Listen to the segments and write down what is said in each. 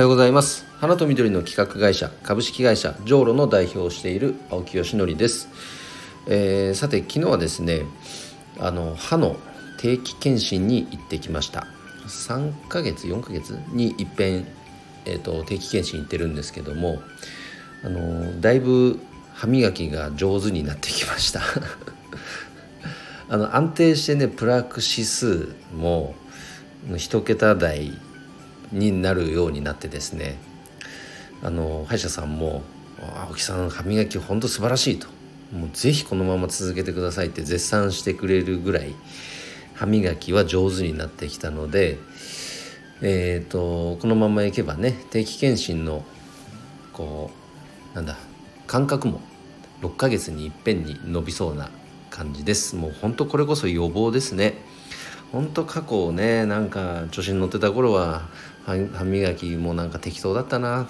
はようございます。花と緑の企画会社株式会社ジョーロの代表をしている青木よしのりです、えー、さて昨日はですねあの歯の定期検診に行ってきました。3ヶ月4ヶ月に一遍、えーと、定期検診行ってるんですけどもあのだいぶ歯磨きが上手になってきました。あの安定してねプラーク指数も1桁台になるようになってですねあの歯医者さんも「青木さん歯磨きほんと素晴らしい」と「もうぜひこのまま続けてください」って絶賛してくれるぐらい歯磨きは上手になってきたので、えーと、このままいけばね定期検診のこうなんだ間隔も6ヶ月にいっぺんに伸びそうな感じです。もうほんとこれこそ予防ですね。ほんと過去ねなんか調子に乗ってた頃は歯磨きもなんか適当だったな。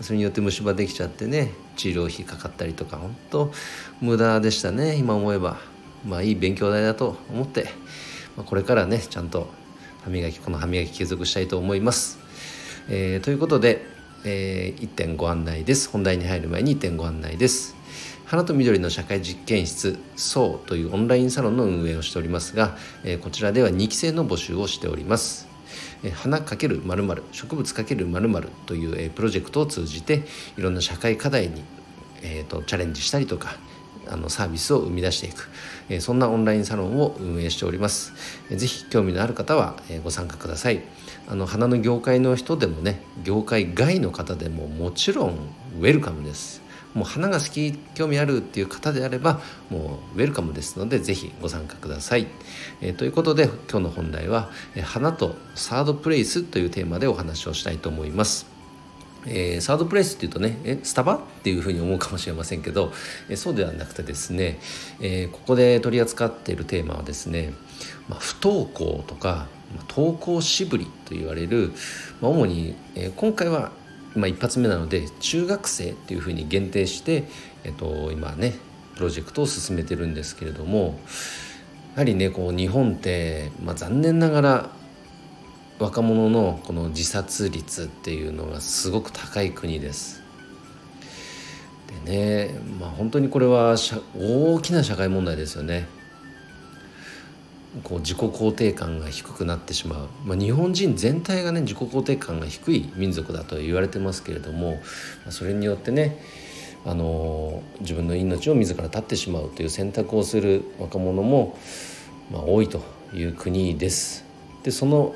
それによって虫歯できちゃってね治療費かかったりとか本当無駄でしたね今思えば。まあいい勉強代だと思って、まあ、これからねちゃんと歯磨きこの歯磨き継続したいと思います、えー、ということで、えー、1点ご案内です。本題に入る前に1点ご案内です。花と緑の社会実験室そうというオンラインサロンの運営をしておりますが、えー、こちらでは2期生の募集をしております。花かけるまる植物かけるまるというえプロジェクトを通じていろんな社会課題に、えーと、チャレンジしたりとかあのサービスを生み出していく、えそんなオンラインサロンを運営しております。ぜひ興味のある方は、えご参加ください。あの花の業界の人でもね業界外の方でももちろんウェルカムです。もう花が好き興味あるっていう方であればもうウェルカムですので是非ご参加ください。えー、ということで今日の本題は「花とサードプレイス」というテーマでお話をしたいと思います。えー、サードプレイスっていうとねえスタバっていうふうに思うかもしれませんけど、えそうではなくてですね、えー、ここで取り扱っているテーマはですね、まあ、不登校とか、まあ、登校しぶりと言われる、まあ、主に、え今回はまあ、一発目なので中学生っていうふうに限定して、えっと、今ねプロジェクトを進めてるんですけれどもやはりねこう日本って、まあ、残念ながら若者のこの自殺率っていうのがすごく高い国です。でねまあ本当にこれは大きな社会問題ですよね。こう自己肯定感が低くなってしまう、まあ、日本人全体がね自己肯定感が低い民族だと言われてますけれどもそれによってねあの自分の命を自ら絶ってしまうという選択をする若者も、まあ、多いという国です。でその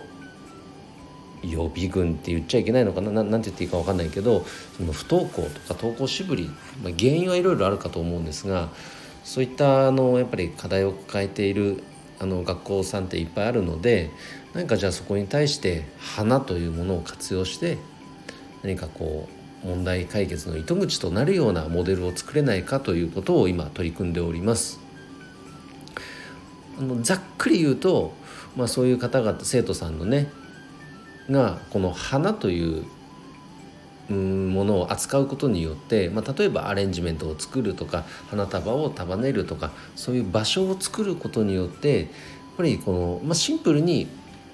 予備軍って言っちゃいけないのかな？ななんて言っていいか分かんないけどその不登校とか登校しぶり、まあ、原因はいろいろあるかと思うんですがそういったあのやっぱり課題を抱えているあの学校さんっていっぱいあるので何かじゃあそこに対して花というものを活用して何かこう問題解決の糸口となるようなモデルを作れないかということを今取り組んでおります。あのざっくり言うと、まあ、そういう方々生徒さんのねがこの花というものを扱うことによって、まあ、例えばアレンジメントを作るとか花束を束ねるとかそういう場所を作ることによってやっぱりこの、まあ、シンプルに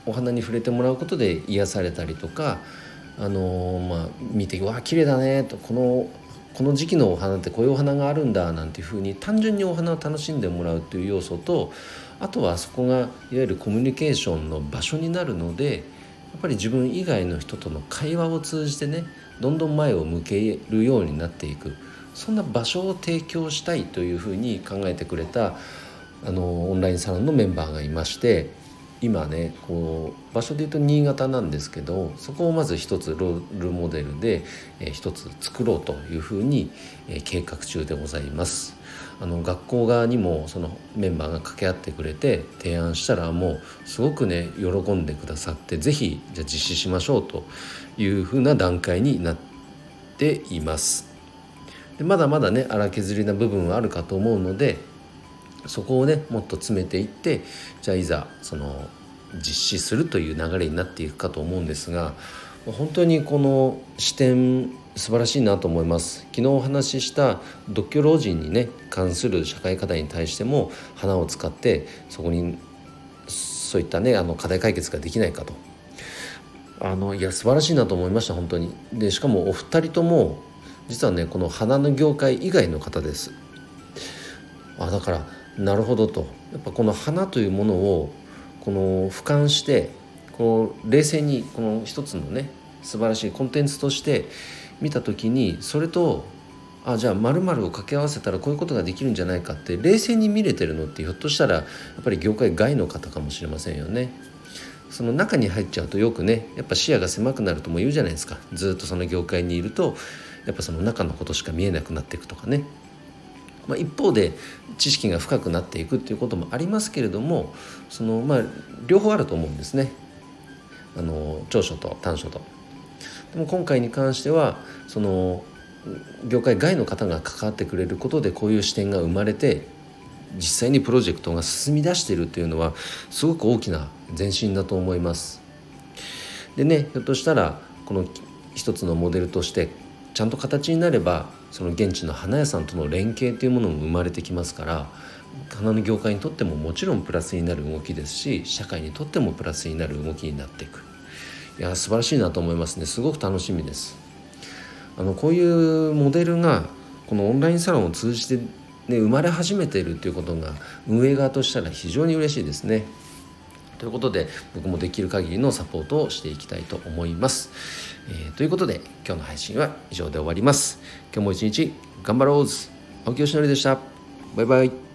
お花に触れてもらうことで癒されたりとか、あのー、まあ、見て「わあ綺麗だね」とこのこの時期のお花ってこういうお花があるんだなんていうふうに単純にお花を楽しんでもらうという要素とあとはそこがいわゆるコミュニケーションの場所になるのでっぱり自分以外の人との会話を通じてねどんどん前を向けるようになっていくそんな場所を提供したいというふうに考えてくれたあのオンラインサロンのメンバーがいまして今ねこう場所でいうと新潟なんですけどそこをまず一つロールモデルで、一つ作ろうというふうに、計画中でございます。あの学校側にもそのメンバーが掛け合ってくれて提案したらもうすごくね喜んでくださって是非じゃ実施しましょうというふうな段階になっています。でまだまだね荒削りな部分はあるかと思うのでそこをねもっと詰めていってじゃあいざその実施するという流れになっていくかと思うんですが本当にこの視点素晴らしいなと思います。昨日お話しした独居老人にね関する社会課題に対しても花を使ってそこにそういったねあの課題解決ができないかと。あのいや素晴らしいなと思いました本当に。でしかもお二人とも実はねこの花の業界以外の方です。あだからなるほどと。やっぱこの花というものをこの俯瞰してこう冷静にこの一つのね素晴らしいコンテンツとして見た時にそれとあじゃあ〇〇を掛け合わせたらこういうことができるんじゃないかって冷静に見れてるのってひょっとしたらやっぱり業界外の方かもしれませんよね。その中に入っちゃうとよくねやっぱ視野が狭くなるとも言うじゃないですかずっとその業界にいるとやっぱその中のことしか見えなくなっていくとかね、まあ、一方で知識が深くなっていくっていうこともありますけれどもそのまあ両方あると思うんですねあの長所と短所と。でも今回に関してはその業界外の方が関わってくれることでこういう視点が生まれて実際にプロジェクトが進み出しているというのはすごく大きな前進だと思います。でねひょっとしたらこの一つのモデルとしてちゃんと形になればその現地の花屋さんとの連携というものも生まれてきますから花の業界にとってももちろんプラスになる動きですし社会にとってもプラスになる動きになっていくいや素晴らしいなと思いますねすごく楽しみですあのこういうモデルがこのオンラインサロンを通じて、ね、生まれ始めているということが運営側としたら非常に嬉しいですね。ということで僕もできる限りのサポートをしていきたいと思います。えー、ということで今日の配信は以上で終わります。今日も一日頑張ろうず青木よしのりでした。バイバイ。